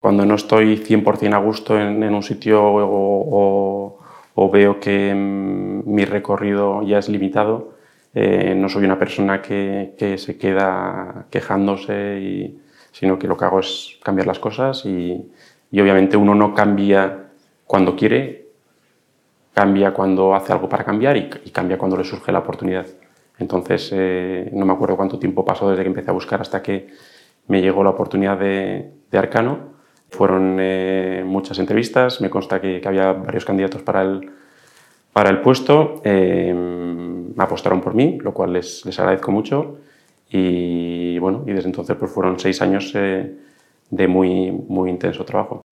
Cuando no estoy 100% a gusto en, un sitio o, veo que mi recorrido ya es limitado, eh, no soy una persona que, se queda quejándose, sino que lo que hago es cambiar las cosas y, obviamente uno no cambia cuando quiere, cambia cuando hace algo para cambiar y, cambia cuando le surge la oportunidad. Entonces, eh, no me acuerdo cuánto tiempo pasó desde que empecé a buscar hasta que me llegó la oportunidad de, de Arcano fueron eh, muchas entrevistas, me consta que, había varios candidatos para el, para el puesto, eh, apostaron por mí, lo cual les, les, agradezco mucho. Y bueno, y desde entonces pues fueron seis años eh, de muy, muy intenso trabajo.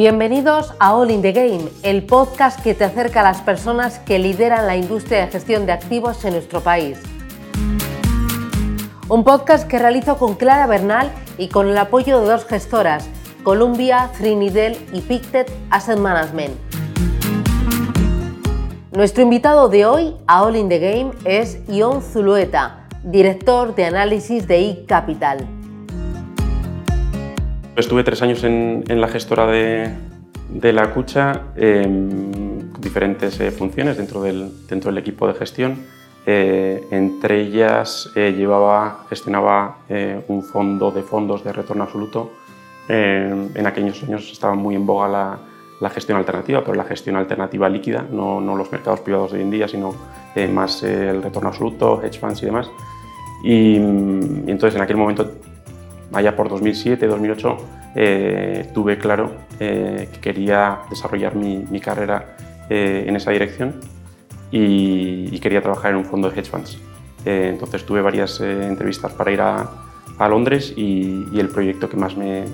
Bienvenidos a All in the Game, el podcast que te acerca a las personas que lideran la industria de gestión de activos en nuestro país. Un podcast que realizo con Clara Bernal y con el apoyo de dos gestoras, Columbia, Trinidad y Pictet Asset Management. Nuestro invitado de hoy a All in the Game es Ion Zulueta, director de análisis de eCapital. Estuve tres años en, la gestora de, la Cucha, en diferentes eh, funciones dentro del, dentro del equipo de gestión. Eh, entre ellas eh, llevaba, gestionaba un fondo de fondos de retorno absoluto. en aquellos años estaba muy en boga la, gestión alternativa, pero la gestión alternativa líquida, no, los mercados privados de hoy en día, sino más el retorno absoluto, hedge funds y demás. y, entonces en aquel momento allá por 2007, 2008, eh, tuve claro eh, que quería desarrollar mi, carrera eh, en esa dirección y, quería trabajar en un fondo de hedge funds. entonces tuve varias entrevistas para ir a, Londres y, el proyecto que más me,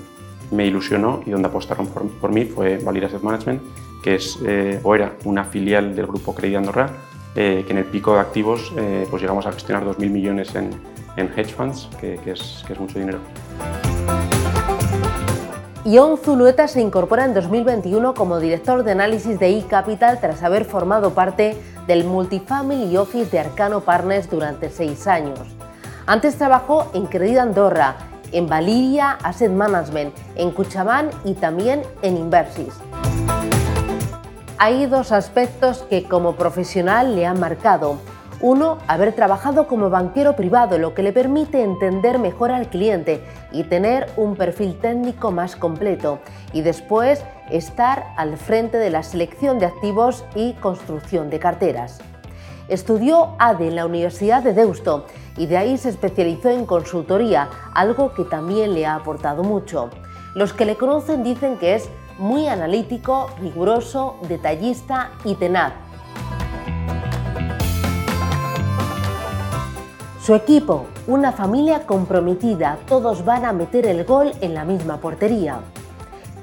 ilusionó y donde apostaron por, mí fue Valir Asset Management, que es o era una filial del grupo Credit Andorra, que en el pico de activos pues llegamos a gestionar 2.000 millones en, hedge funds, que, que es mucho dinero. Ion Zulueta se incorpora en 2021 como director de análisis de eCapital tras haber formado parte del Multifamily Office de Arcano Partners durante seis años. Antes trabajó en Credit Andorra, en Valiria Asset Management, en Cuchabán y también en Inversis. Hay dos aspectos que como profesional le han marcado. Uno, haber trabajado como banquero privado, lo que le permite entender mejor al cliente y tener un perfil técnico más completo. Y después, estar al frente de la selección de activos y construcción de carteras. Estudió ADE en la Universidad de Deusto y de ahí se especializó en consultoría, algo que también le ha aportado mucho. Los que le conocen dicen que es muy analítico, riguroso, detallista y tenaz Su equipo, una familia comprometida, todos van a meter el gol en la misma portería.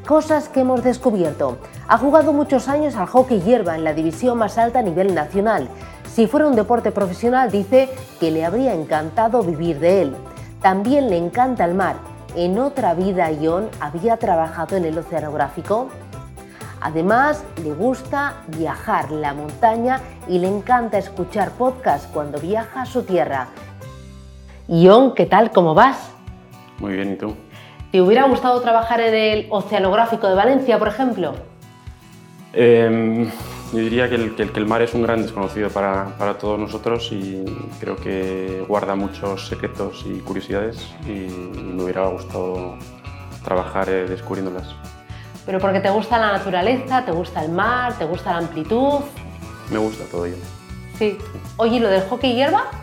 Cosas que hemos descubierto. Ha jugado muchos años al hockey hierba en la división más alta a nivel nacional. Si fuera un deporte profesional, dice que le habría encantado vivir de él. También le encanta el mar. En otra vida, Ion había trabajado en el oceanográfico. Además, le gusta viajar la montaña y le encanta escuchar podcasts cuando viaja a su tierra. Ion, ¿qué tal? ¿Cómo vas? Muy bien, ¿y tú? ¿Te hubiera gustado trabajar en el Oceanográfico de Valencia, por ejemplo? Em, yo diría que el, mar es un gran desconocido para, todos nosotros y creo que guarda muchos secretos y curiosidades y me hubiera gustado trabajar eh, descubriéndolas. ¿Pero porque te gusta la naturaleza, te gusta el mar, te gusta la amplitud? Me gusta todo ello. Sí. Oye, ¿y lo del hockey hierba?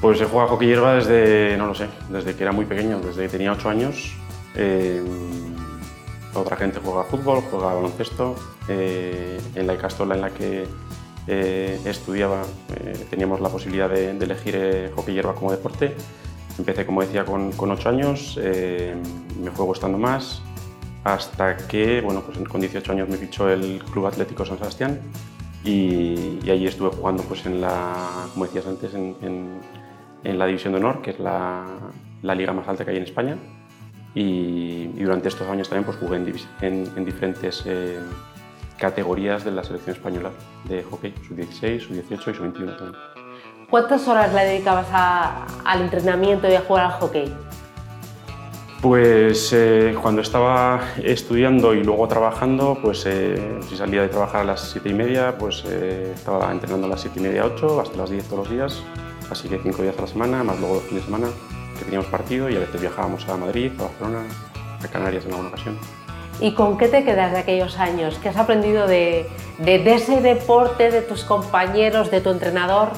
Pues he jugado hockey hierba desde, no lo sé, desde que era muy pequeño, desde que tenía 8 años. Eh, otra gente juega fútbol, juega baloncesto. Eh, en la Icastola en la que eh, estudiaba teníamos la posibilidad de, elegir hockey hierba como deporte. Empecé, como decía, con, con 8 años, me fue gustando más, hasta que, bueno, pues con 18 años me fichó el Club Atlético San Sebastián y, y allí estuve jugando pues en la, como decías antes, en, en la División de Honor, que es la, la, liga más alta que hay en España. Y, y durante estos años también pues, jugué en, en diferentes eh, categorías de la selección española de hockey, sub-16, sub-18 y sub-21 también. ¿Cuántas horas le dedicabas a, al entrenamiento y a jugar al hockey? Pues eh, cuando estaba estudiando y luego trabajando, pues eh, si salía de trabajar a las 7 y media, pues eh, estaba entrenando a las 7 y media, 8, hasta las 10 todos los días, así que 5 días a la semana, más luego los fines de semana que teníamos partido y a veces viajábamos a Madrid, a Barcelona, a Canarias en alguna ocasión. ¿Y con qué te quedas de aquellos años? ¿Qué has aprendido de, de, de ese deporte, de tus compañeros, de tu entrenador?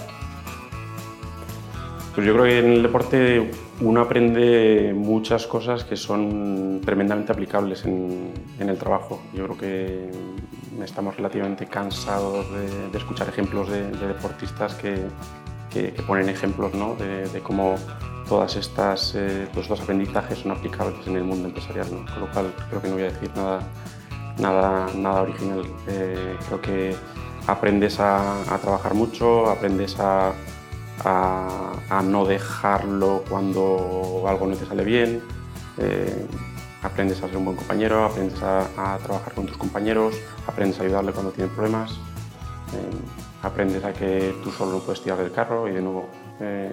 Pues yo creo que en el deporte uno aprende muchas cosas que son tremendamente aplicables en, en el trabajo. Yo creo que estamos relativamente cansados de, de escuchar ejemplos de, de deportistas que, que, ponen ejemplos ¿no? de, cómo todas estas, eh, todos estos aprendizajes son aplicables en el mundo empresarial. ¿no? Con lo cual creo que no voy a decir nada, nada, nada original. Eh, creo que aprendes a, trabajar mucho, aprendes a a, no dejarlo cuando algo no te sale bien, eh, aprendes a ser un buen compañero, aprendes a, trabajar con tus compañeros, aprendes a ayudarle cuando tienen problemas, aprendes a que tú solo no puedes tirar del carro y de nuevo eh,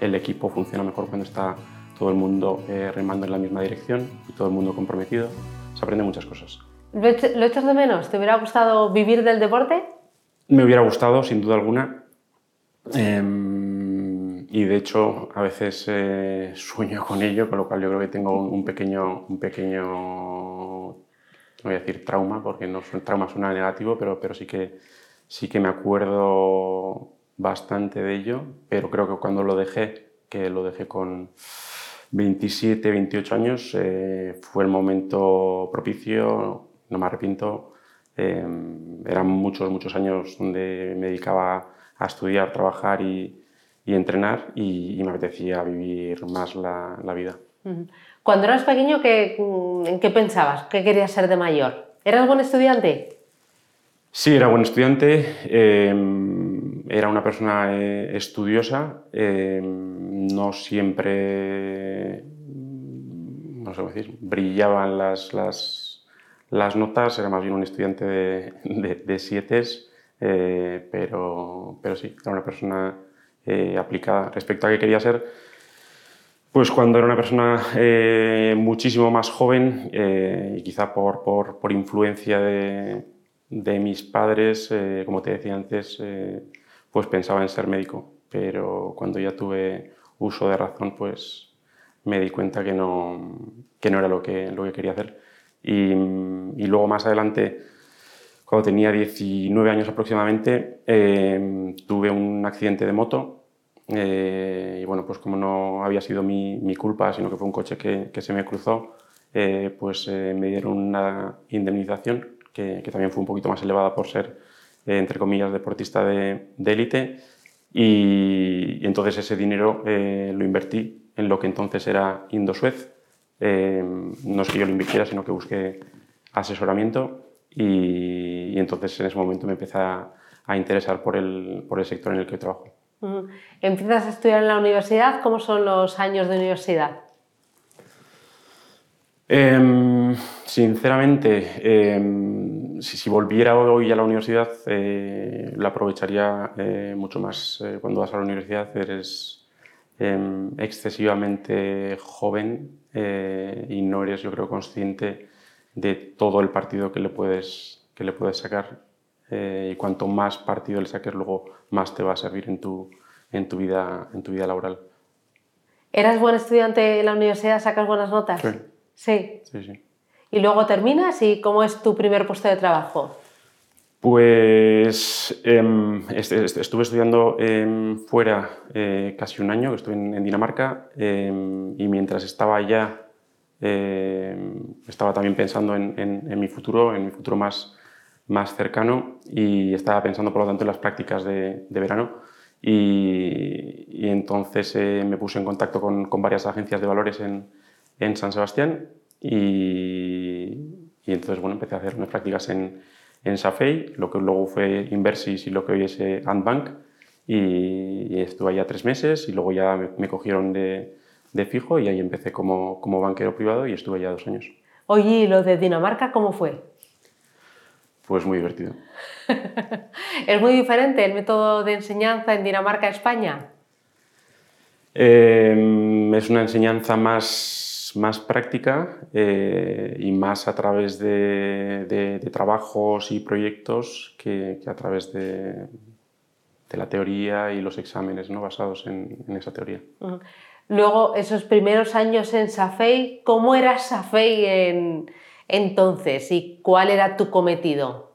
el equipo funciona mejor cuando está todo el mundo eh, remando en la misma dirección y todo el mundo comprometido. Se aprende muchas cosas. ¿Lo echas de menos? ¿Te hubiera gustado vivir del deporte? Me hubiera gustado, sin duda alguna. Eh, y de hecho a veces eh, sueño con ello, con lo cual yo creo que tengo un, un, pequeño, un pequeño, no voy a decir trauma, porque no trauma suena negativo, pero, pero sí, que, sí que me acuerdo bastante de ello, pero creo que cuando lo dejé, que lo dejé con 27, 28 años, eh, fue el momento propicio, no me arrepiento, eh, eran muchos, muchos años donde me dedicaba a estudiar, trabajar y, entrenar y, me apetecía vivir más la, la, vida. Cuando eras pequeño, ¿qué, ¿en qué pensabas? ¿Qué querías ser de mayor? ¿Eras buen estudiante? Sí, era buen estudiante. Eh, era una persona eh, estudiosa. Eh, no siempre, no sé brillaban las, las, notas. Era más bien un estudiante de, de, de sietes. pero, pero sí, era una persona eh, aplicada respecto a qué quería ser, pues cuando era una persona eh, muchísimo más joven eh, y quizá por, por, por influencia de, de, mis padres, eh, como te decía antes, eh, pues pensaba en ser médico, pero cuando ya tuve uso de razón, pues me di cuenta que no, que no era lo que, lo que quería hacer. Y, luego más adelante, cuando tenía 19 años aproximadamente, eh, tuve un accidente de moto y bueno, pues como no había sido mi, mi, culpa, sino que fue un coche que, que se me cruzó, pues me dieron una indemnización que, que, también fue un poquito más elevada por ser, eh, entre comillas, deportista de élite. Y, y, entonces ese dinero eh, lo invertí en lo que entonces era Indosuez. no es que yo lo invirtiera, sino que busqué asesoramiento y, y, entonces en ese momento me empecé a, a interesar por el, por el sector en el que trabajo. Empiezas a estudiar en la universidad, ¿cómo son los años de universidad? Eh, sinceramente, eh, si, si, volviera hoy a la universidad, eh, la aprovecharía eh, mucho más. Eh, cuando vas a la universidad eres em, excesivamente joven eh, y no eres, yo creo, consciente de todo el partido que le puedes, que le puedes sacar eh, y cuanto más partido le saques luego más te va a servir en tu, en tu, vida, en tu vida laboral. ¿Eras buen estudiante en la universidad? ¿Sacas buenas notas? Sí. Sí. sí, sí. ¿Y luego terminas? ¿Y cómo es tu primer puesto de trabajo? Pues eh, estuve estudiando eh, fuera eh, casi un año, estuve en, en Dinamarca em, y mientras estaba allá estaba también pensando en, en, en mi futuro, en mi futuro más, más cercano y estaba pensando por lo tanto en las prácticas de, de verano y, y entonces eh, me puse en contacto con, con, varias agencias de valores en San Sebastián y, y, entonces bueno, empecé a hacer unas prácticas en, en Safei, lo que luego fue Inversis y lo que hoy es eh, Antbank. Y, estuve allá tres meses y luego ya me, cogieron de, de, fijo y ahí empecé como, como banquero privado y estuve allá dos años. Oye, ¿y lo de Dinamarca cómo fue? Pues muy divertido. ¿Es muy diferente el método de enseñanza en Dinamarca España? Em, es una enseñanza más, más práctica eh, y más a través de, trabajos y proyectos que, a través de, la teoría y los exámenes ¿no? basados en, esa teoría. Luego, esos primeros años en Safei, ¿cómo era Safei en, entonces y cuál era tu cometido?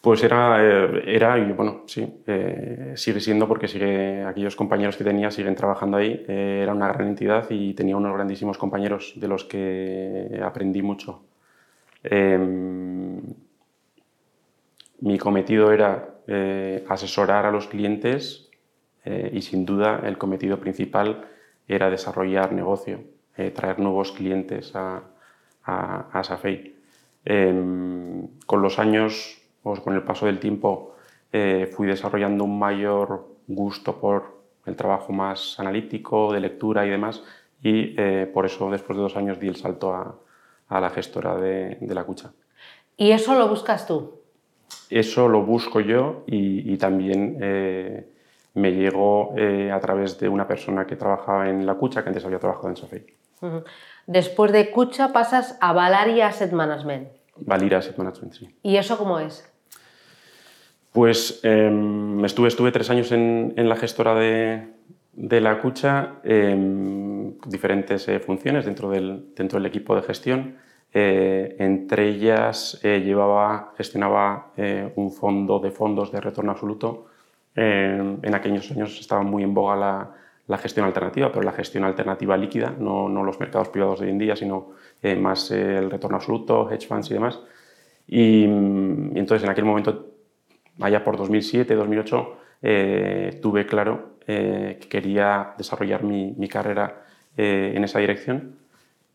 Pues era, eh, era y bueno, sí, eh, sigue siendo porque sigue, aquellos compañeros que tenía siguen trabajando ahí. Eh, era una gran entidad y tenía unos grandísimos compañeros de los que aprendí mucho. Em, mi cometido era asesorar a los clientes y sin duda el cometido principal era desarrollar negocio, traer nuevos clientes a, a, a Safei. Em, con los años, o con el paso del tiempo, eh, fui desarrollando un mayor gusto por el trabajo más analítico, de lectura y demás, y eh, por eso después de dos años di el salto a, a la gestora de, de, la cucha. ¿Y eso lo buscas tú? Eso lo busco yo y, y también eh, me llegó a través de una persona que trabajaba en la cucha, que antes había trabajado en Safei. Después de Kucha pasas a Valaria Asset Management. Valaria Asset Management, sí. ¿Y eso cómo es? Pues em, estuve, tres años en, la gestora de, la Cucha, em, diferentes eh, funciones dentro del, equipo de gestión. Eh, entre ellas eh, llevaba, gestionaba un fondo de fondos de retorno absoluto. Em, en aquellos años estaba muy en boga la, gestión alternativa, pero la gestión alternativa líquida, no, los mercados privados de hoy en día, sino eh, más eh, el retorno absoluto, hedge funds y demás. Y, entonces en aquel momento, allá por 2007, 2008, eh, tuve claro que quería desarrollar mi, mi carrera en esa dirección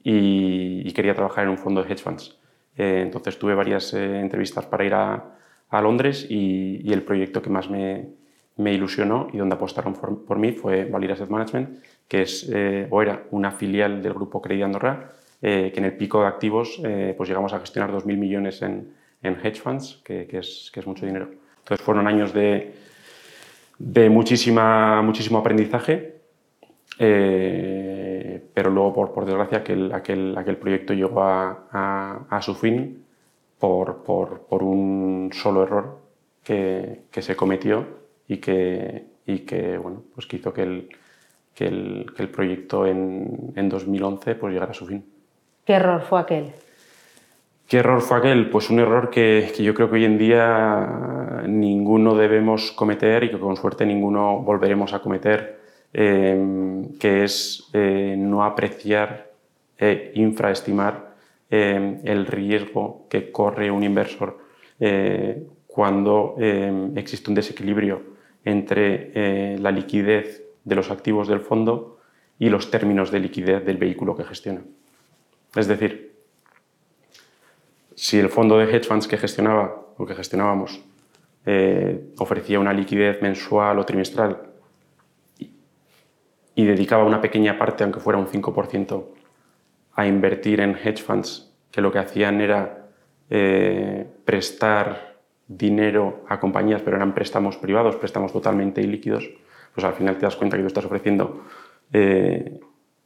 y, quería trabajar en un fondo de hedge funds. entonces tuve varias entrevistas para ir a, a Londres y, y el proyecto que más me, me ilusionó y donde apostaron por, mí fue Valir Asset Management, que es eh, o era una filial del grupo Credit Andorra, eh, que en el pico de activos eh, pues llegamos a gestionar 2.000 millones en, en hedge funds, que, que, es, que, es, mucho dinero. Entonces fueron años de, de muchísima, muchísimo aprendizaje, pero luego, por, por desgracia, aquel, aquel, aquel, proyecto llegó a, a, a su fin por, por, por, un solo error que, que se cometió y que, y que, bueno, pues que hizo que el, que el, que el proyecto en, en, 2011 pues llegara a su fin. ¿Qué error fue aquel? ¿Qué error fue aquel? Pues un error que, yo creo que hoy en día ninguno debemos cometer y que con suerte ninguno volveremos a cometer, eh, que es eh, no apreciar e infraestimar eh, el riesgo que corre un inversor cuando existe un desequilibrio entre eh, la liquidez de los activos del fondo y los términos de liquidez del vehículo que gestiona. Es decir, si el fondo de hedge funds que gestionaba o que gestionábamos eh, ofrecía una liquidez mensual o trimestral y, dedicaba una pequeña parte, aunque fuera un 5%, a invertir en hedge funds que lo que hacían era eh, prestar dinero a compañías, pero eran préstamos privados, préstamos totalmente ilíquidos, pues al final te das cuenta que tú estás ofreciendo eh,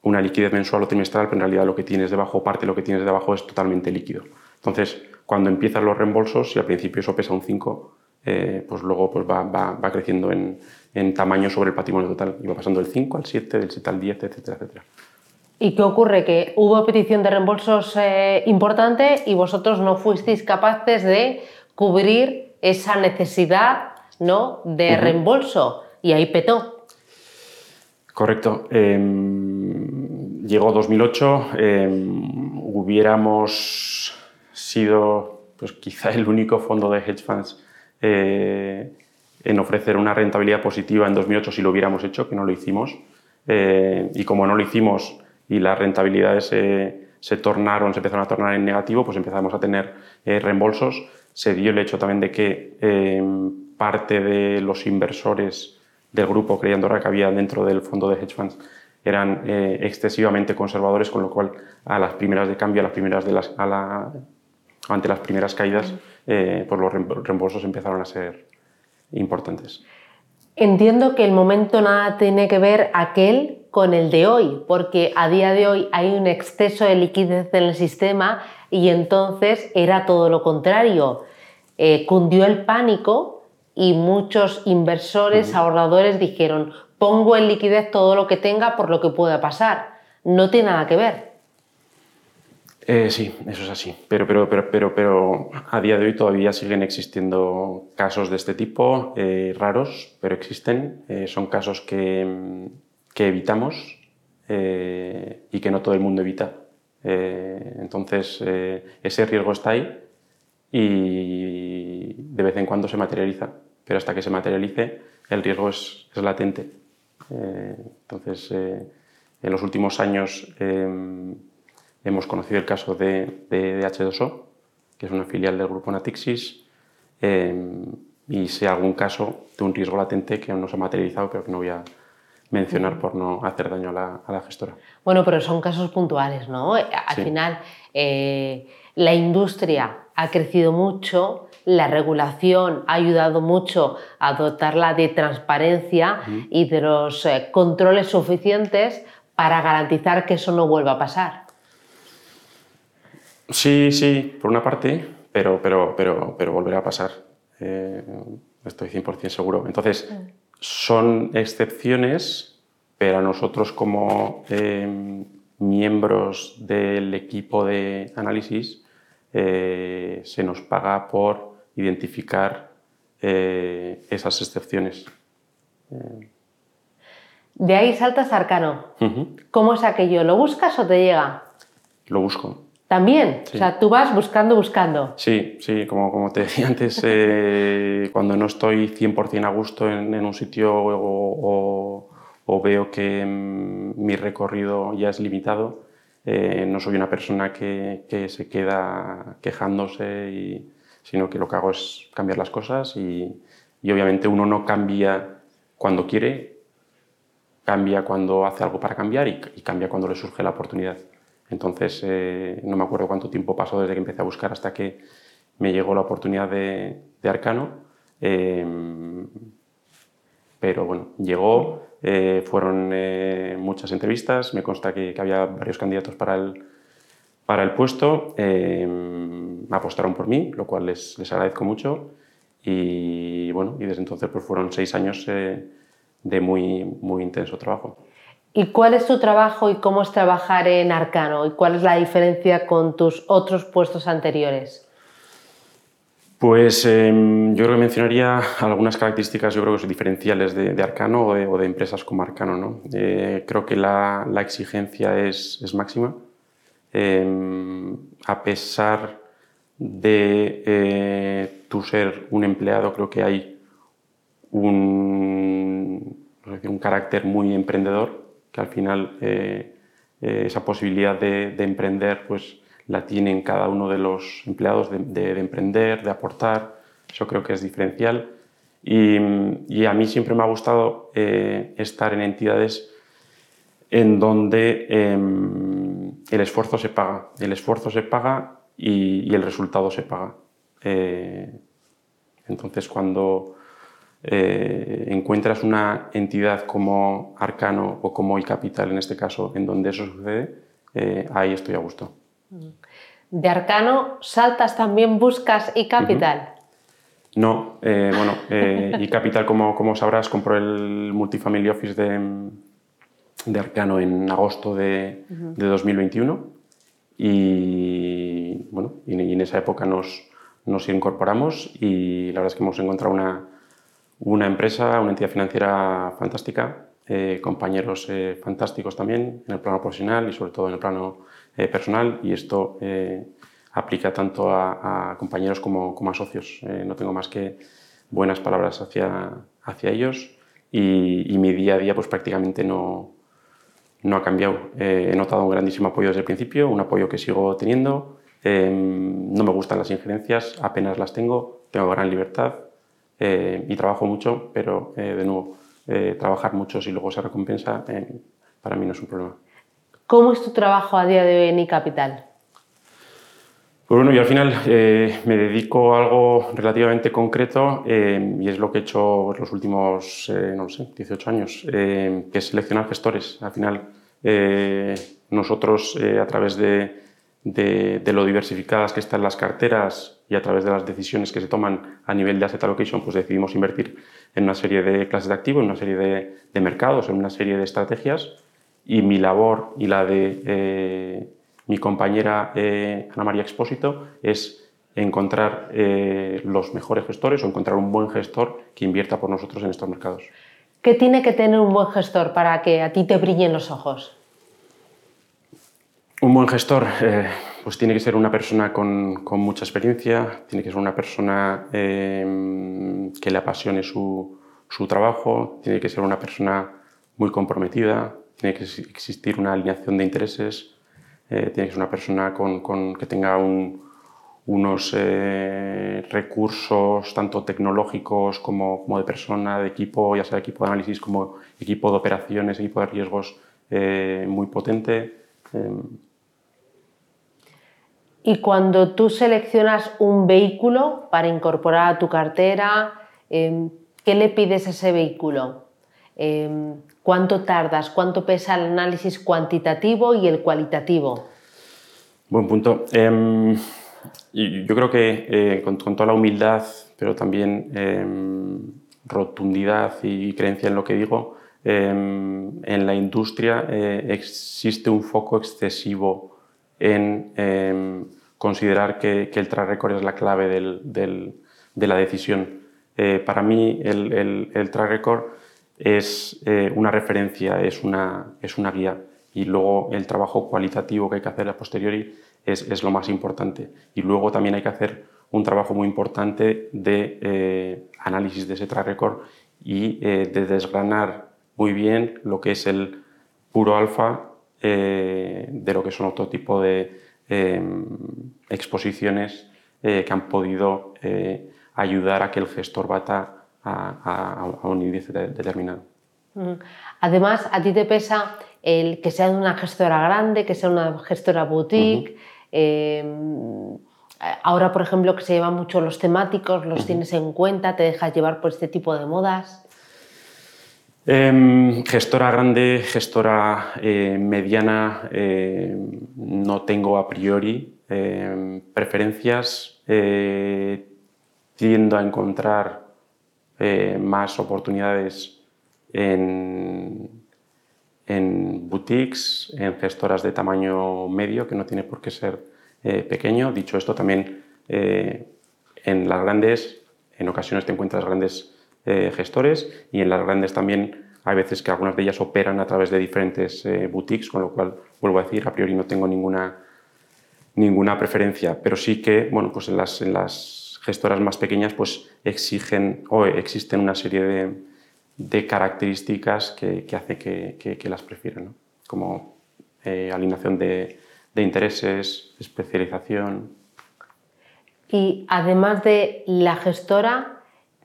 una liquidez mensual o trimestral, pero en realidad lo que tienes debajo, parte de lo que tienes debajo es totalmente líquido. Entonces, cuando empiezan los reembolsos, si al principio eso pesa un 5, eh, pues luego pues va, va, va creciendo en, en, tamaño sobre el patrimonio total. Y va pasando del 5 al 7, del 7 al 10, etcétera, etcétera. ¿Y qué ocurre? Que hubo petición de reembolsos eh, importante y vosotros no fuisteis capaces de cubrir esa necesidad ¿no? de reembolso y ahí petó. Correcto. Em, llegó 2008, em, hubiéramos sido pues, quizá el único fondo de hedge funds eh, en ofrecer una rentabilidad positiva en 2008 si lo hubiéramos hecho, que no lo hicimos. Eh, y como no lo hicimos y las rentabilidades se tornaron, se empezaron a tornar en negativo, pues empezamos a tener eh, reembolsos se dio el hecho también de que eh, parte de los inversores del grupo creían que había dentro del fondo de hedge funds eran eh, excesivamente conservadores, con lo cual a las primeras de cambio, a las primeras de las, ante las primeras caídas, eh, pues los reembolsos empezaron a ser importantes. Entiendo que el momento nada tiene que ver aquel con el de hoy, porque a día de hoy hay un exceso de liquidez en el sistema y entonces era todo lo contrario. Eh, cundió el pánico y muchos inversores, ahorradores dijeron, pongo en liquidez todo lo que tenga por lo que pueda pasar. No tiene nada que ver. Eh, sí, eso es así. Pero, pero, pero, pero, pero a día de hoy todavía siguen existiendo casos de este tipo, eh, raros, pero existen. son casos que, que evitamos y que no todo el mundo evita. entonces, ese riesgo está ahí y de vez en cuando se materializa, pero hasta que se materialice el riesgo es, latente. Eh, entonces, eh, en los últimos años hemos conocido el caso de, de, H2O, que es una filial del grupo Natixis, em, y sé algún caso de un riesgo latente que aún no se ha materializado, pero que no voy a mencionar por no hacer daño a la, a la gestora. Bueno, pero son casos puntuales, ¿no? Al final, eh, la industria ha crecido mucho, la regulación ha ayudado mucho a dotarla de transparencia y de los eh, controles suficientes para garantizar que eso no vuelva a pasar. Sí, sí, por una parte, pero, pero, pero, pero volverá a pasar. Eh, estoy 100% seguro. Entonces, son excepciones, pero a nosotros como eh, miembros del equipo de análisis eh, se nos paga por identificar eh, esas excepciones. De ahí saltas Arcano. ¿Cómo es aquello? ¿Lo buscas o te llega? Lo busco. También, o sea, tú vas buscando, buscando. Sí, sí, como, como te decía antes, eh, cuando no estoy 100% a gusto en, un sitio o, o, veo que mm, mi recorrido ya es limitado, eh, no soy una persona que, que se queda quejándose, y, sino que lo que hago es cambiar las cosas y, y, obviamente uno no cambia cuando quiere, cambia cuando hace algo para cambiar y, y cambia cuando le surge la oportunidad. Entonces, eh, no me acuerdo cuánto tiempo pasó desde que empecé a buscar hasta que me llegó la oportunidad de, Arcano. Eh, pero bueno, llegó, eh, fueron eh, muchas entrevistas, me consta que, había varios candidatos para el, para el puesto, eh, apostaron por mí, lo cual les, les, agradezco mucho y bueno, y desde entonces pues fueron seis años de muy, muy intenso trabajo. ¿Y cuál es tu trabajo y cómo es trabajar en Arcano? ¿Y cuál es la diferencia con tus otros puestos anteriores? Pues em, yo creo que mencionaría algunas características, yo creo que son diferenciales de, Arcano o de, empresas como Arcano. ¿no? Eh, creo que la, exigencia es, máxima. Em, a pesar de eh, tu ser un empleado, creo que hay un carácter muy emprendedor, que al final eh, esa posibilidad de, de emprender, pues la tienen cada uno de los empleados de, emprender, de aportar. Eso creo que es diferencial. Y, a mí siempre me ha gustado eh, estar en entidades en donde em, el esfuerzo se paga. El esfuerzo se paga y, el resultado se paga. Eh, entonces, cuando eh, encuentras una entidad como Arcano o como iCapital, en este caso, en donde eso sucede, ahí estoy a gusto. De Arcano, ¿saltas también, buscas y Capital? No, eh, bueno, eh, y Capital, como, como sabrás, compró el Multifamily Office de, de Arcano en agosto de, de 2021 y, bueno, y, en esa época nos, nos incorporamos y la verdad es que hemos encontrado una, una empresa, una entidad financiera fantástica, eh, compañeros eh, fantásticos también en el plano profesional y sobre todo en el plano eh, personal y esto eh, aplica tanto a, compañeros como, como, a socios. Eh, no tengo más que buenas palabras hacia, hacia ellos y, mi día a día pues prácticamente no, no ha cambiado. he notado un grandísimo apoyo desde el principio, un apoyo que sigo teniendo Em, no me gustan las injerencias, apenas las tengo, tengo gran libertad eh, y trabajo mucho, pero eh, de nuevo, eh, trabajar mucho si luego se recompensa, para mí no es un problema. ¿Cómo es tu trabajo a día de hoy en iCapital? Pues bueno, yo al final me dedico a algo relativamente concreto y es lo que he hecho los últimos, no sé, 18 años, que es seleccionar gestores. Al final, nosotros a través de, de, lo diversificadas que están las carteras y a través de las decisiones que se toman a nivel de asset allocation, pues decidimos invertir en una serie de clases de activos, en una serie de, mercados, en una serie de estrategias y mi labor y la de eh, mi compañera eh, Ana María Expósito es encontrar eh, los mejores gestores o encontrar un buen gestor que invierta por nosotros en estos mercados. ¿Qué tiene que tener un buen gestor para que a ti te brillen los ojos? Un buen gestor eh, pues tiene que ser una persona con, mucha experiencia, tiene que ser una persona em, que le apasione su, trabajo, tiene que ser una persona muy comprometida, tiene que existir una alineación de intereses, eh, tiene que ser una persona con, que tenga unos eh, recursos tanto tecnológicos como, como, de persona, de equipo, ya sea equipo de análisis como equipo de operaciones, equipo de riesgos muy potente. Y cuando tú seleccionas un vehículo para incorporar a tu cartera, em, ¿qué le pides a ese vehículo? Em, ¿Cuánto tardas? ¿Cuánto pesa el análisis cuantitativo y el cualitativo? Buen punto. Em, yo creo que eh, con, toda la humildad, pero también rotundidad y creencia en lo que digo, en la industria eh, existe un foco excesivo en considerar que, el track record es la clave de la decisión. Eh, para mí el, el, track record es eh, una referencia, es una, es guía y luego el trabajo cualitativo que hay que hacer a posteriori es, es lo más importante. Y luego también hay que hacer un trabajo muy importante de eh, análisis de ese track record y de desgranar muy bien lo que es el puro alfa de lo que son otro tipo de em, exposiciones eh, que han podido eh, ayudar a que el gestor bata a, un índice determinado. Además, a ti te pesa el que sea una gestora grande, que sea una gestora boutique. Em, ahora, por ejemplo, que se llevan mucho los temáticos, los tienes en cuenta, te dejas llevar por este tipo de modas. Em, gestora grande, gestora eh, mediana, eh, no tengo a priori em, preferencias. Eh, tiendo a encontrar más oportunidades en, en, boutiques, en gestoras de tamaño medio, que no tiene por qué ser pequeño. Dicho esto, también en las grandes, en ocasiones te encuentras grandes eh, gestores y en las grandes también hay veces que algunas de ellas operan a través de diferentes eh, boutiques, con lo cual, vuelvo a decir, a priori no tengo ninguna, ninguna preferencia, pero sí que bueno, pues en, las, en las gestoras más pequeñas pues exigen o existen una serie de, de características que, que hace que, que, las prefieran, como eh, alineación de, de intereses, especialización. Y además de la gestora,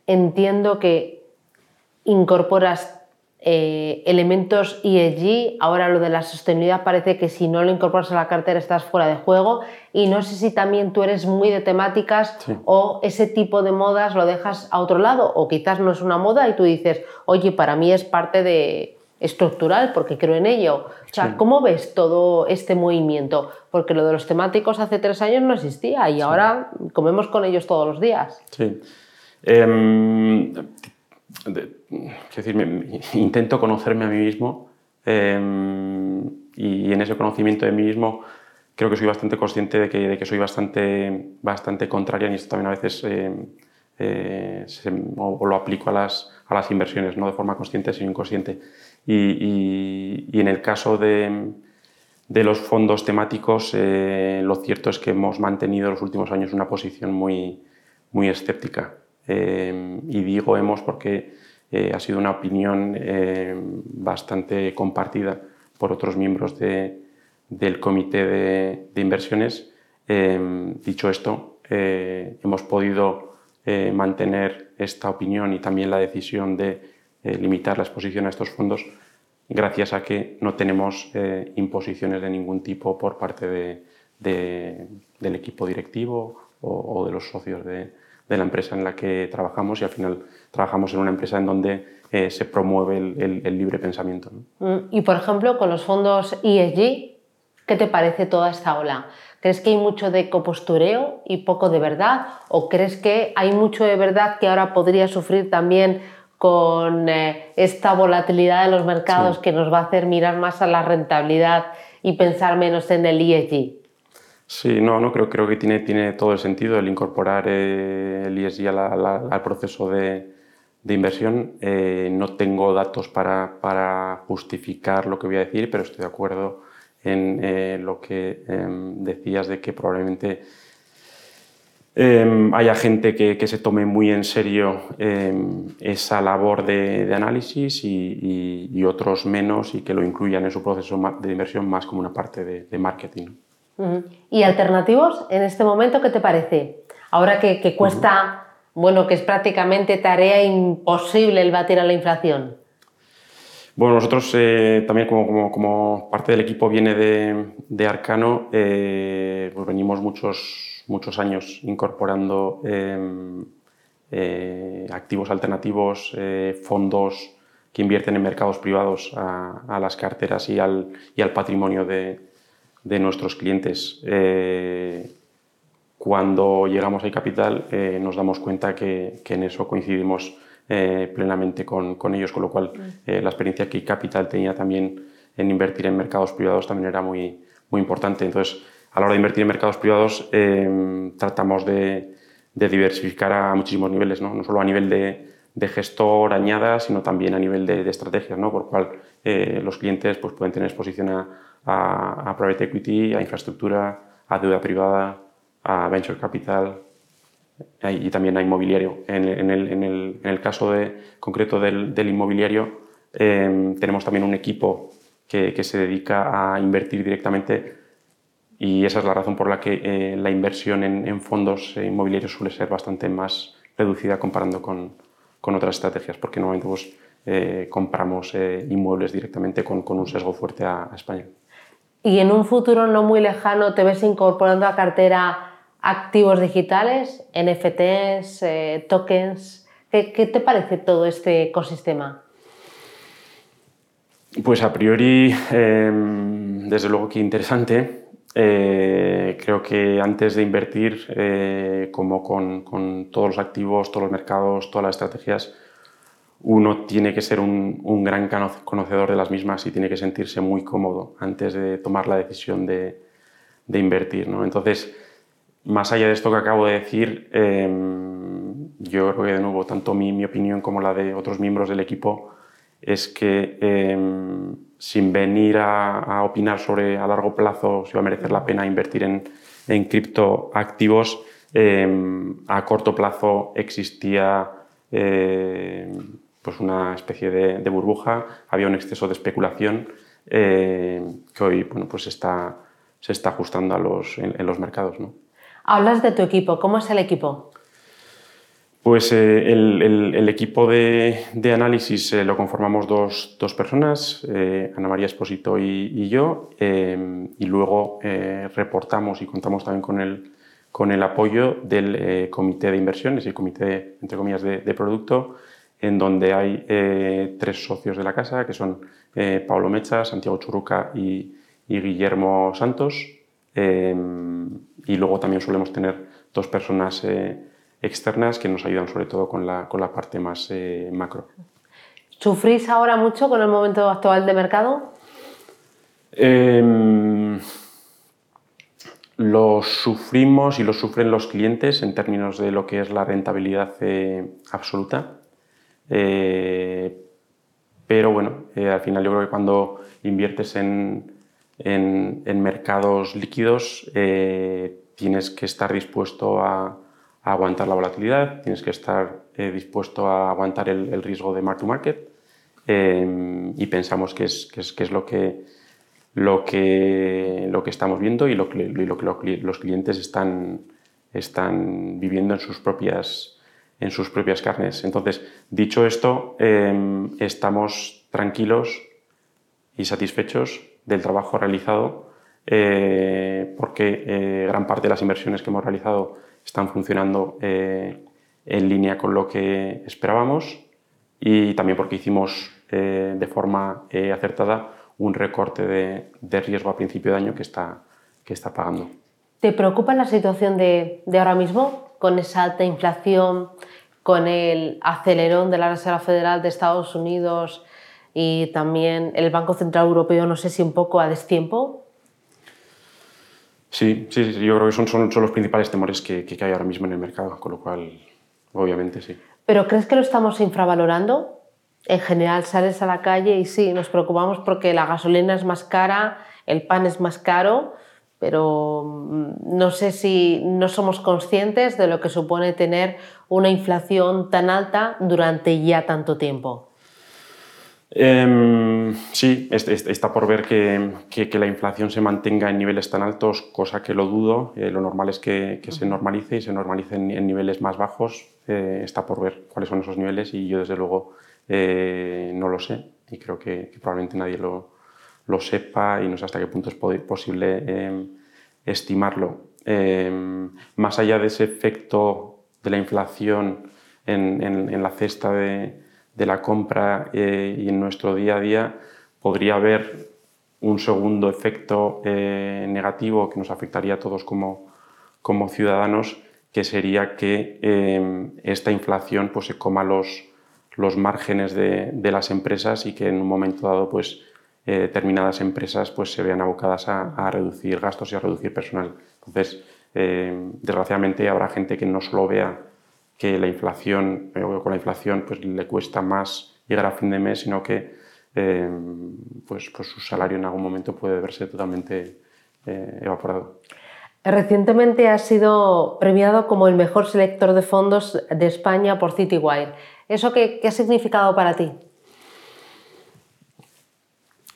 entiendo que incorporas eh, elementos ESG, ahora lo de la sostenibilidad parece que si no lo incorporas a la cartera estás fuera de juego y no sé si también tú eres muy de temáticas o ese tipo de modas lo dejas a otro lado o quizás no es una moda y tú dices, oye, para mí es parte de estructural porque creo en ello. O sea, ¿cómo ves todo este movimiento? Porque lo de los temáticos hace tres años no existía y ahora comemos con ellos todos los días. Sí. Em, decir, intento conocerme a mí mismo em, y en ese conocimiento de mí mismo creo que soy bastante consciente de que, de que soy bastante, bastante contraria y esto también a veces em, eh, o, lo aplico a las, a las inversiones, no de forma consciente sino inconsciente. Y, y, en el caso de, de los fondos temáticos, eh, lo cierto es que hemos mantenido en los últimos años una posición muy, muy escéptica. Em, y digo hemos porque eh, ha sido una opinión em, bastante compartida por otros miembros de, del comité de, inversiones. Dicho esto, hemos podido mantener esta opinión y también la decisión de limitar la exposición a estos fondos gracias a que no tenemos imposiciones de ningún tipo por parte del equipo directivo o, de los socios de, la empresa en la que trabajamos y al final trabajamos en una empresa en donde eh, se promueve el, libre pensamiento. Mm, y por ejemplo, con los fondos ESG, ¿qué te parece toda esta ola? ¿Crees que hay mucho de copostureo y poco de verdad? ¿O crees que hay mucho de verdad que ahora podría sufrir también con eh, esta volatilidad de los mercados que nos va a hacer mirar más a la rentabilidad y pensar menos en el ESG? Sí, no, no creo, que tiene, todo el sentido el incorporar eh, el ESG al proceso de, inversión. Eh, no tengo datos para, justificar lo que voy a decir, pero estoy de acuerdo en eh, lo que em, decías de que probablemente em, haya gente que, se tome muy en serio em, esa labor de, análisis y, otros menos y que lo incluyan en su proceso de inversión más como una parte de marketing. ¿Y alternativos en este momento qué te parece? Ahora que, que cuesta, bueno, que es prácticamente tarea imposible el batir a la inflación. Bueno, nosotros eh, también como, como, como, parte del equipo viene de, de Arcano, eh, pues venimos muchos, muchos años incorporando em, eh, activos alternativos, fondos que invierten en mercados privados a, a las carteras y al, y al patrimonio de, de nuestros clientes. Eh, cuando llegamos a Capital eh, nos damos cuenta que, en eso coincidimos eh, plenamente con, ellos, con lo cual mm. la experiencia que Capital tenía también en invertir en mercados privados también era muy, muy importante. Entonces, a la hora de invertir en mercados privados, tratamos de, diversificar a muchísimos niveles, no, no solo a nivel de, gestor añada, sino también a nivel de, estrategias, ¿no? por lo cual los clientes pues, pueden tener exposición a, a, private equity, a infraestructura, a deuda privada, a venture capital y también a inmobiliario. En, el, en, el, en el, caso de, concreto del, del inmobiliario, em, tenemos también un equipo que, que, se dedica a invertir directamente y esa es la razón por la que eh, la inversión en, fondos inmobiliarios suele ser bastante más reducida comparando con, con otras estrategias, porque normalmente pues, eh, compramos eh, inmuebles directamente con, con, un sesgo fuerte a España y en un futuro no muy lejano te ves incorporando a cartera activos digitales, NFTs, eh, tokens. ¿Qué, te parece todo este ecosistema? Pues a priori, em, desde luego que interesante. Eh, creo que antes de invertir, eh, como con, con, todos los activos, todos los mercados, todas las estrategias, uno tiene que ser un, gran conocedor de las mismas y tiene que sentirse muy cómodo antes de tomar la decisión de, invertir. ¿no? Entonces, más allá de esto que acabo de decir, em, yo creo que de nuevo, tanto mi, opinión como la de otros miembros del equipo es que em, sin venir a, opinar sobre a largo plazo si va a merecer la pena invertir en, en criptoactivos, em, a corto plazo existía pues una especie de, burbuja, había un exceso de especulación eh, que hoy bueno, pues está, se está ajustando a los, en, los mercados. ¿no? Hablas de tu equipo, ¿cómo es el equipo? Pues eh, el, el, equipo de, de análisis eh, lo conformamos dos, dos personas, Ana María Esposito y, y yo, y luego reportamos y contamos también con el, con el apoyo del comité de inversiones, el comité, entre comillas, de, de producto, en donde hay eh, tres socios de la casa, que son eh, Pablo Mecha, Santiago Churuca y, Guillermo Santos. Em, y luego también solemos tener dos personas eh, externas que nos ayudan sobre todo con la, con la parte más macro. ¿Sufrís ahora mucho con el momento actual de mercado? Em, lo sufrimos y lo sufren los clientes en términos de lo que es la rentabilidad absoluta. Eh, pero bueno, eh, al final yo creo que cuando inviertes en, en, mercados líquidos eh, tienes que estar dispuesto a, aguantar la volatilidad, tienes que estar dispuesto a aguantar el, riesgo de mark to market. Y pensamos que es, que es, que es lo que lo que, lo que estamos viendo y lo que, lo que los clientes están, están viviendo en sus propias, en sus propias carnes. Entonces, dicho esto, em, estamos tranquilos y satisfechos del trabajo realizado eh, porque eh, gran parte de las inversiones que hemos realizado están funcionando eh, en línea con lo que esperábamos y también porque hicimos de forma acertada un recorte de, de, riesgo a principio de año que está, que está pagando. ¿Te preocupa la situación de, de ahora mismo con esa alta inflación, con el acelerón de la Reserva Federal de Estados Unidos y también el Banco Central Europeo, no sé si un poco a destiempo? Sí, sí, sí yo creo que son, son, son los principales temores que, que, hay ahora mismo en el mercado, con lo cual, obviamente, sí. ¿Pero crees que lo estamos infravalorando? En general sales a la calle y sí, nos preocupamos porque la gasolina es más cara, el pan es más caro, pero mm, no sé si no somos conscientes de lo que supone tener una inflación tan alta durante ya tanto tiempo. Eh, sí, está por ver que, que, la inflación se mantenga en niveles tan altos, cosa que lo dudo. Eh, lo normal es que, que, se normalice y se normalice en, niveles más bajos. Eh, está por ver cuáles son esos niveles y yo desde luego eh, no lo sé y creo que, probablemente nadie lo, lo, sepa y no sé hasta qué punto es posible em, estimarlo. Em, más allá de ese efecto de la inflación en, la cesta de la compra eh, y en nuestro día a día podría haber un segundo efecto eh, negativo que nos afectaría a todos como, ciudadanos, que sería que eh, esta inflación pues, se coma los, los márgenes de, de, las empresas y que en un momento dado pues, determinadas empresas pues, se vean abocadas a, a, reducir gastos y a reducir personal. Entonces, desgraciadamente habrá gente que no solo vea que la inflación, eh, con la inflación pues, le cuesta más llegar a fin de mes, sino que eh, pues, pues su salario en algún momento puede verse totalmente eh, evaporado. Recientemente ha sido premiado como el mejor selector de fondos de España por Citywire. ¿Eso qué, qué ha significado para ti?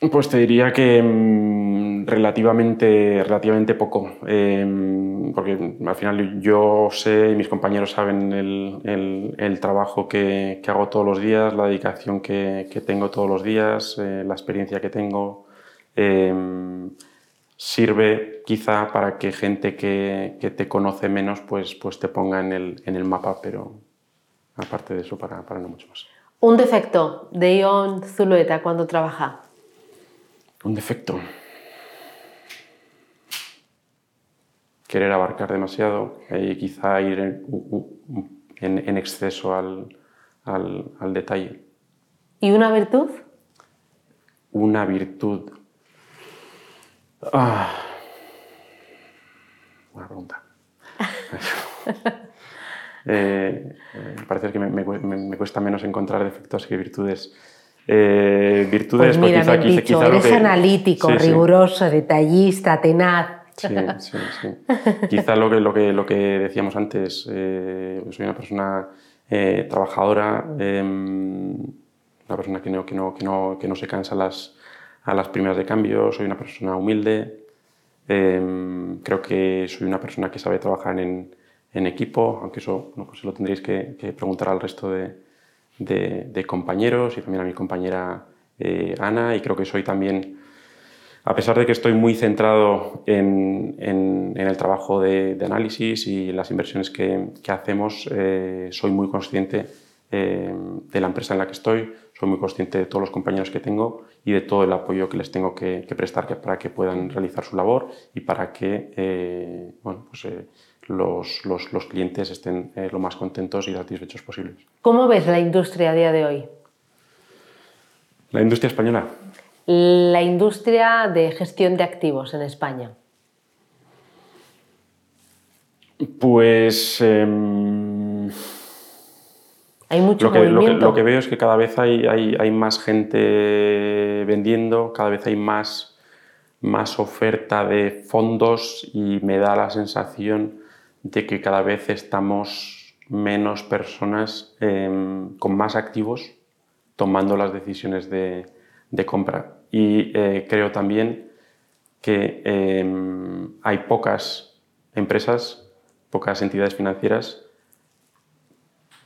Pues te diría que mm, relativamente, relativamente poco, em, porque al final yo sé y mis compañeros saben el, el, trabajo que, que, hago todos los días, la dedicación que, que tengo todos los días, eh, la experiencia que tengo. Em, sirve quizá para que gente que, que, te conoce menos pues, pues te ponga en el, en el mapa, pero aparte de eso, para, para no mucho más. Un defecto de Ion Zulueta cuando trabaja. Un defecto. Querer abarcar demasiado y quizá ir en, en, exceso al, al, al, detalle. ¿Y una virtud? Una virtud. Ah. Buena pregunta. eh, eh, parece que me, me, me, cuesta menos encontrar defectos que virtudes. Eh, virtudes, pues mira, pues quizá, quizá, eres que... analítico, sí, riguroso, sí. detallista, tenaz. Sí, sí, sí. quizá lo que, lo, que, lo que decíamos antes, eh, soy una persona eh, trabajadora, una persona que no, que, no, que, no, que no se cansa a las, a las primeras de cambio, soy una persona humilde, creo que soy una persona que sabe trabajar en, en equipo, aunque eso no, pues lo tendréis que, que preguntar al resto de, de, compañeros y también a mi compañera eh, Ana y creo que soy también, a pesar de que estoy muy centrado en, el trabajo de, análisis y las inversiones que, hacemos, eh, soy muy consciente eh, de la empresa en la que estoy, soy muy consciente de todos los compañeros que tengo y de todo el apoyo que les tengo que, que prestar para que puedan realizar su labor y para que bueno, pues, los, los, los clientes estén eh, lo más contentos y satisfechos posibles. ¿Cómo ves la industria a día de hoy? ¿La industria española? La industria de gestión de activos en España. Pues... Eh, hay mucho lo que, movimiento. Lo que, lo que, veo es que cada vez hay, hay, hay, más gente vendiendo, cada vez hay más, más oferta de fondos y me da la sensación de que cada vez estamos menos personas eh, con más activos tomando las decisiones de, de compra. Y eh, creo también que em, hay pocas empresas, pocas entidades financieras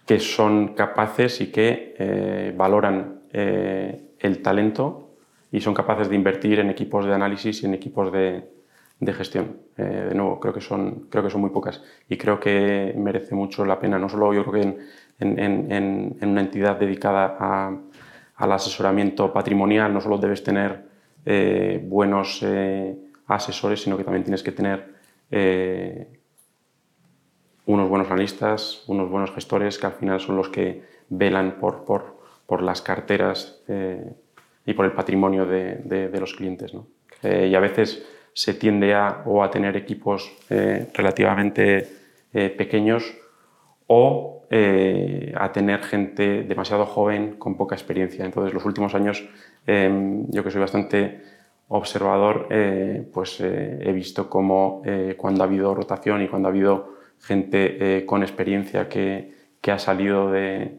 que son capaces y que eh, valoran eh, el talento y son capaces de invertir en equipos de análisis y en equipos de, gestión. Eh, de nuevo, creo que, son, creo que son muy pocas y creo que merece mucho la pena, no solo yo creo que en, una entidad dedicada al asesoramiento patrimonial, no solo debes tener buenos asesores, sino que también tienes que tener unos buenos analistas, unos buenos gestores que al final son los que velan por, por, por las carteras eh, y por el patrimonio de, de, los clientes. ¿no? Eh, y a veces se tiende a, o a tener equipos eh, relativamente pequeños o a tener gente demasiado joven con poca experiencia. Entonces, los últimos años, yo que soy bastante observador, pues he visto cómo cuando ha habido rotación y cuando ha habido gente eh, con experiencia que, que ha salido de,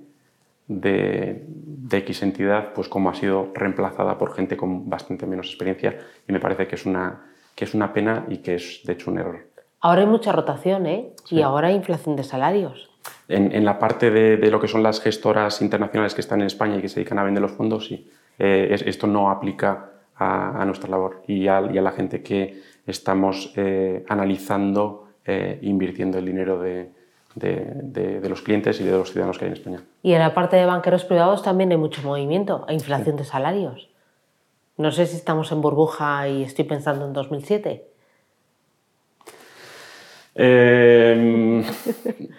de, X entidad, pues como ha sido reemplazada por gente con bastante menos experiencia y me parece que es una, que es una pena y que es de hecho un error. Ahora hay mucha rotación ¿eh? y ahora hay inflación de salarios. En, en la parte de, de, lo que son las gestoras internacionales que están en España y que se dedican a vender los fondos, sí. Eh, esto no aplica a, a, nuestra labor y a, y a la gente que estamos eh, analizando eh, invirtiendo el dinero de, de, los clientes y de los ciudadanos que hay en España. Y en la parte de banqueros privados también hay mucho movimiento, hay inflación de salarios. No sé si estamos en burbuja y estoy pensando en 2007. Eh,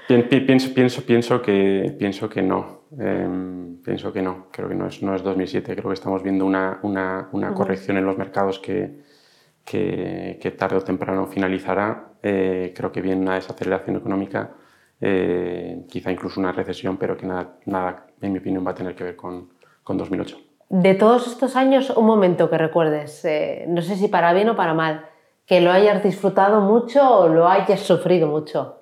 pienso, pienso, pienso, que, pienso que no. Em, pienso que no. Creo que no es, no es 2007. Creo que estamos viendo una, una, una corrección en los mercados que, que, tarde o temprano finalizará. Eh, creo que viene una desaceleración económica, eh, quizá incluso una recesión, pero que nada, nada, en mi opinión, va a tener que ver con, con 2008. De todos estos años, un momento que recuerdes, eh, no sé si para bien o para mal, que lo hayas disfrutado mucho o lo hayas sufrido mucho.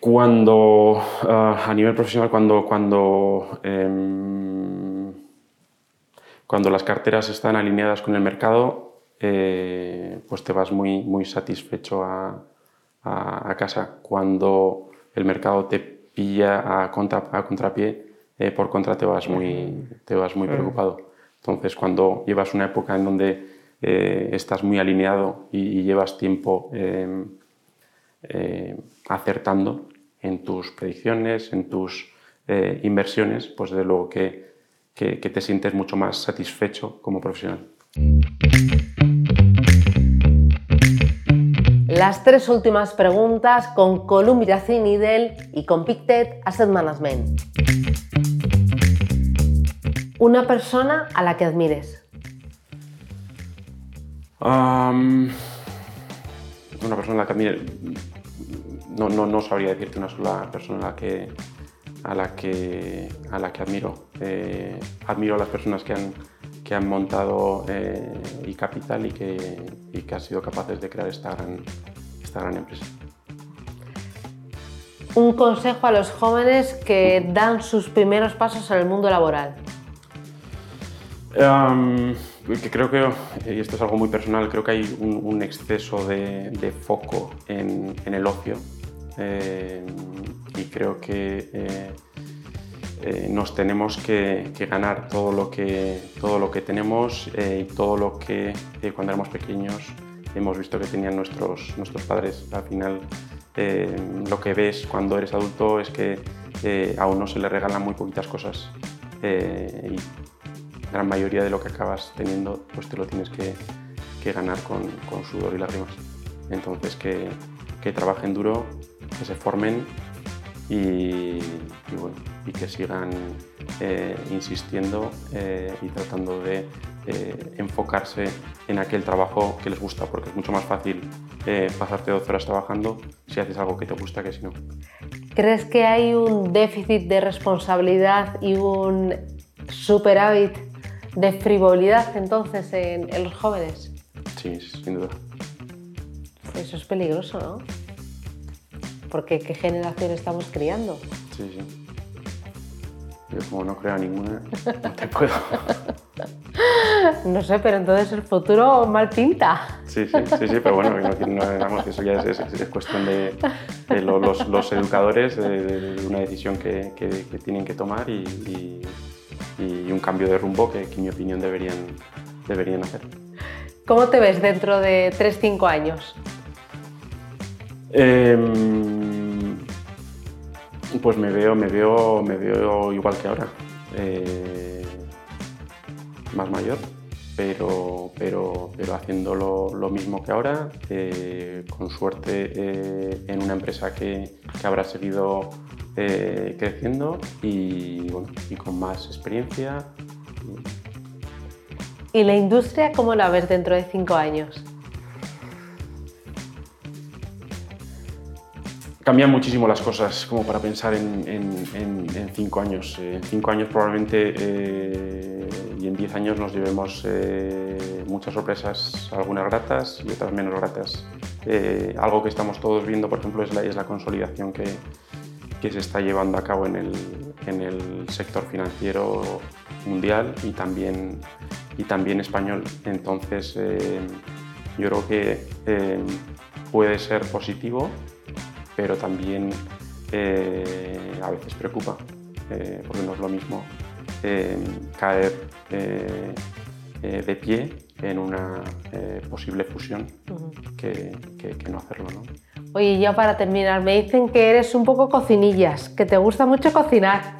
Cuando, ah, a nivel profesional, cuando, cuando em, cuando las carteras están alineadas con el mercado, eh, pues te vas muy, muy satisfecho a, casa. Cuando el mercado te pilla a, contra, a contrapié, eh, por contra te vas muy, te vas muy preocupado. Entonces, cuando llevas una época en donde eh, estás muy alineado y, llevas tiempo em, acertando en tus predicciones, en tus inversiones, pues de luego que que, te sientes mucho más satisfecho como profesional. Las tres últimas preguntas con Columbia Nidel y con Pictet Asset Management. Una persona a la que admires. una persona a la que admire. No, no, no sabría decirte una sola persona a la que, a la que, a la que admiro. Eh, admiro a las personas que han, que han montado eh, capital y que, y que han sido capaces de crear esta gran, esta gran empresa. Un consejo a los jóvenes que dan sus primeros pasos en el mundo laboral. que creo que, y esto es algo muy personal, creo que hay un, exceso de, de foco en, en, el ocio. Eh, y creo que eh, eh, nos tenemos que, ganar todo lo que, todo lo que tenemos eh, y todo lo que cuando éramos pequeños hemos visto que tenían nuestros, nuestros padres. Al final lo que ves cuando eres adulto es que a uno se le regalan muy poquitas cosas y la gran mayoría de lo que acabas teniendo pues te lo tienes que, ganar con, sudor y lágrimas. Entonces que trabajen duro, que se formen y, bueno, y que sigan eh, insistiendo eh, y tratando de eh, enfocarse en aquel trabajo que les gusta, porque es mucho más fácil pasarte 12 horas trabajando si haces algo que te gusta que si no. ¿Crees que hay un déficit de responsabilidad y un superávit de frivolidad entonces en, en los jóvenes? Sí, sin duda. Eso es peligroso, ¿no? porque qué generación estamos criando. Sí, sí. Yo como no creo ninguna, no te puedo. No sé, pero entonces el futuro mal pinta. Sí, sí, sí, sí pero bueno, no, eso ya es, es, cuestión de, los, los, educadores, de, una decisión que, que, tienen que tomar y, y, un cambio de rumbo que, en mi opinión deberían, deberían hacer. ¿Cómo te ves dentro de 3-5 años? Em, pues me veo, me veo, me veo igual que ahora. Eh, más mayor, pero, pero, pero haciendo lo, mismo que ahora, eh, con suerte eh, en una empresa que, que habrá seguido creciendo y, y con más experiencia. ¿Y la industria cómo la ves dentro de cinco años? Cambian muchísimo las cosas como para pensar en, cinco años. En cinco años probablemente eh, y en diez años nos llevemos eh, muchas sorpresas, algunas gratas y otras menos gratas. Eh, algo que estamos todos viendo, por ejemplo, es la, consolidación que, se está llevando a cabo en el, el sector financiero mundial y también, y también español. Entonces, yo creo que puede ser positivo pero también eh, a veces preocupa, eh, porque no es lo mismo eh, caer de pie en una posible fusión que, no hacerlo. ¿no? Oye, ya para terminar, me dicen que eres un poco cocinillas, que te gusta mucho cocinar.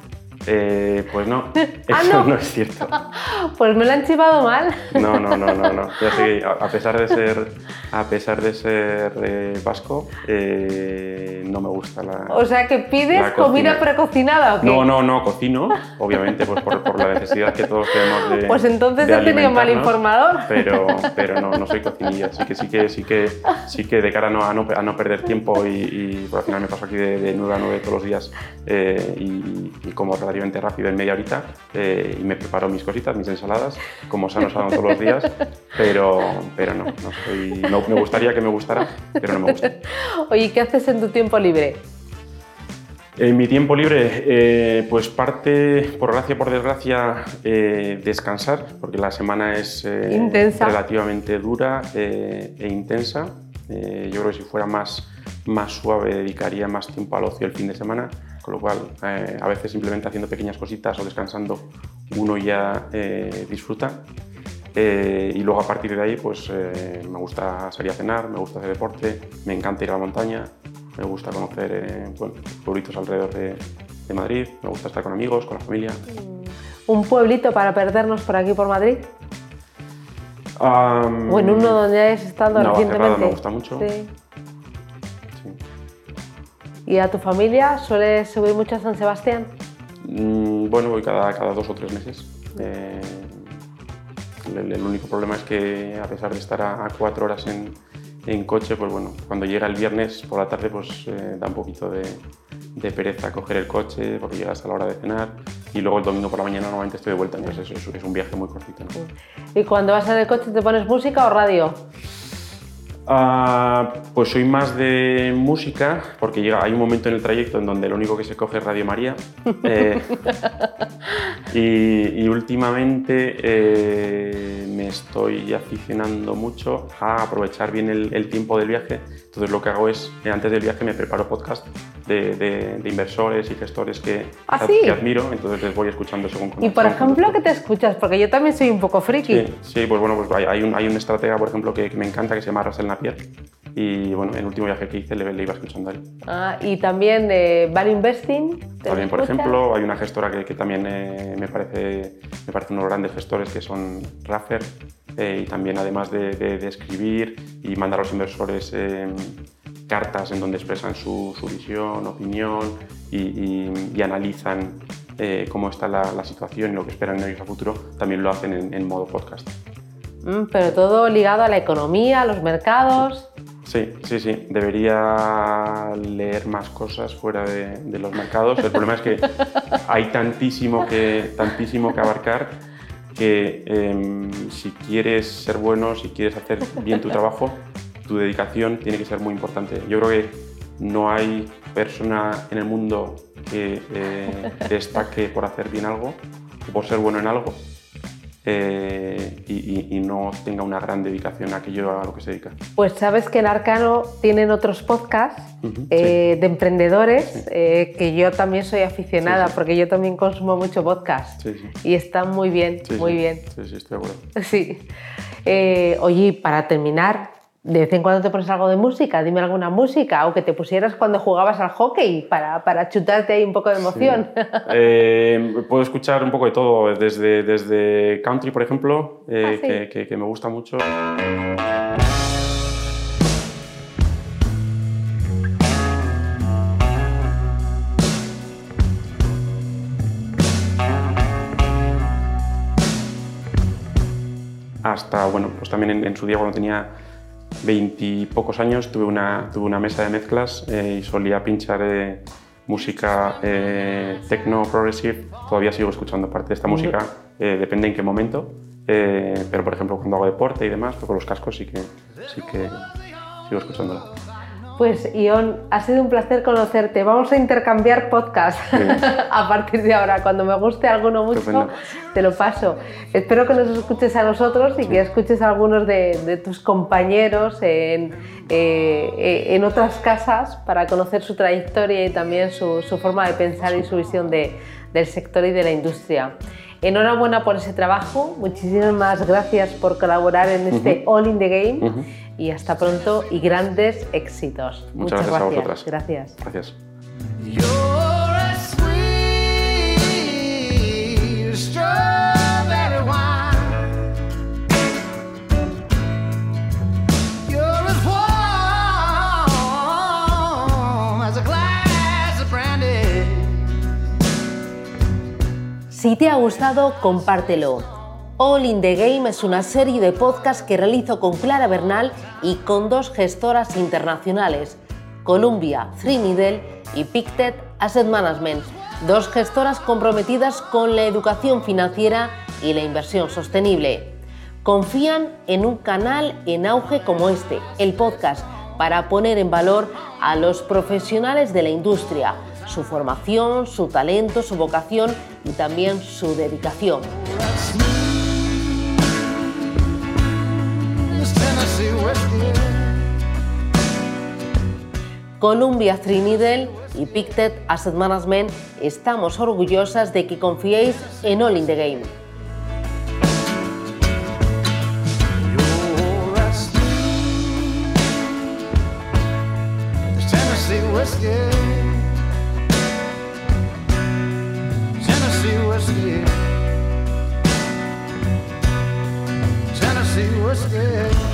Pues no, ah, eso no? es cierto. pues me lo han chivado mal. No, no, no, no, no. a pesar de ser a pesar de ser eh, vasco, eh, no me gusta la. O sea, que pides comida precocinada o qué? No, no, no, cocino, obviamente, pues por, la necesidad que todos tenemos de. Pues entonces he tenido mal informador. Pero, pero no, no soy cocinilla, así que sí que, sí que, sí que de cara a no, a no, perder tiempo y, por al final me paso aquí de, 9 a 9 todos los días eh, y, como relativamente rápido en media horita y me preparo mis cositas, mis ensaladas, como sano sano todos los días, pero, pero no, no soy. No, me gustaría que me gustara, pero no me gusta. Oye, ¿qué haces en tu tiempo libre? En mi tiempo libre, eh, pues parte, por gracia por desgracia, eh, descansar, porque la semana es eh, relativamente dura e intensa. yo creo que si fuera más, más suave dedicaría más tiempo al ocio el fin de semana, con lo cual a veces simplemente haciendo pequeñas cositas o descansando uno ya disfruta. Eh, y luego a partir de ahí pues eh, me gusta salir a cenar, me gusta hacer deporte, me encanta ir a la montaña, me gusta conocer eh, pueblitos alrededor de, Madrid, me gusta estar con amigos, con la familia. Mm. ¿Un pueblito para perdernos por aquí por Madrid? ¿O en uno donde hayas estado no, recientemente? me gusta mucho. Sí. ¿Y a tu familia sueles subir mucho a San Sebastián? Mm, bueno, voy cada, cada dos o tres meses. El, único problema es que a pesar de estar a, cuatro horas en, en, coche, pues bueno, cuando llega el viernes por la tarde pues eh, da un poquito de, de, pereza coger el coche porque llegas a la hora de cenar y luego el domingo por la mañana normalmente estoy de vuelta, entonces es, es un viaje muy cortito. ¿Y cuando vas en el coche te pones música o radio? Ah, pues soy más de música, porque llega, hay un momento en el trayecto en donde lo único que se coge es Radio María. Eh, y, últimamente eh, me estoy aficionando mucho a aprovechar bien el, tiempo del viaje. Entonces lo que hago es, eh, antes del viaje me preparo podcast de, inversores y gestores que, ¿Ah, que, admiro, entonces les voy escuchando según Y por ejemplo, ¿qué te escuchas? Porque yo también soy un poco friki. Sí, pues bueno, pues hay, un, hay un estratega, por ejemplo, que, me encanta, que se llama Russell Napier, y bueno, el último viaje que hice le, le iba escuchando a él. Ah, y también de Value Investing. También, por ejemplo, hay una gestora que, también eh, me, parece, me parece unos grandes gestores que son Raffer, eh, y también además de, escribir y mandar a los inversores eh, cartas en donde expresan su, visión, opinión y, analizan eh, cómo está la, situación y lo que esperan ellos a futuro, también lo hacen en, modo podcast. Mm, pero todo ligado a la economía, a los mercados. Sí, sí, sí. Debería leer más cosas fuera de, los mercados. El problema es que hay tantísimo que, tantísimo que abarcar que em, si quieres ser bueno, si quieres hacer bien tu trabajo, tu dedicación tiene que ser muy importante. Yo creo que no hay persona en el mundo que eh, destaque por hacer bien algo o por ser bueno en algo. eh, y, no tenga una gran dedicación a aquello a lo que se dedica. Pues sabes que en Arcano tienen otros podcasts eh, de emprendedores eh, que yo también soy aficionada porque yo también consumo mucho podcast y están muy bien, muy bien. Sí, sí, estoy de acuerdo. Sí. oye, para terminar, de vez en cuando te pones algo de música, dime alguna música, o que te pusieras cuando jugabas al hockey para, para chutarte ahí un poco de emoción. Eh, puedo escuchar un poco de todo, desde, desde country, por ejemplo, eh, ah, que, me gusta mucho. Hasta, bueno, pues también en, en su día cuando tenía veintipocos años tuve una, tuve una mesa de mezclas eh, y solía pinchar eh, música eh, techno, progressive. Todavía sigo escuchando parte de esta música, depende en qué momento. pero por ejemplo cuando hago deporte y demás, pues con los cascos sí que, sí que sigo escuchándola. Pues Ion, ha sido un placer conocerte. Vamos a intercambiar podcast a partir de ahora. Cuando me guste alguno mucho, te lo paso. Espero que nos escuches a nosotros y que escuches a algunos de, tus compañeros en, eh, en, otras casas para conocer su trayectoria y también su, forma de pensar y su visión de, del sector y de la industria. Enhorabuena por ese trabajo. Muchísimas gracias por colaborar en este All in the Game y hasta pronto y grandes éxitos. Muchas, gracias, a vosotras. Gracias. Gracias. Si te ha gustado, compártelo. All in the Game es una serie de podcasts que realizo con Clara Bernal y con dos gestoras internacionales, Columbia, Three y Pictet Asset Management, dos gestoras comprometidas con la educación financiera y la inversión sostenible. Confían en un canal en auge como este, el podcast, para poner en valor a los profesionales de la industria, su formación, su talento, su vocación y también su dedicación. Columbia Three y Pictet Asset Management estamos orgullosas de que confiéis en All in the Game. twisted.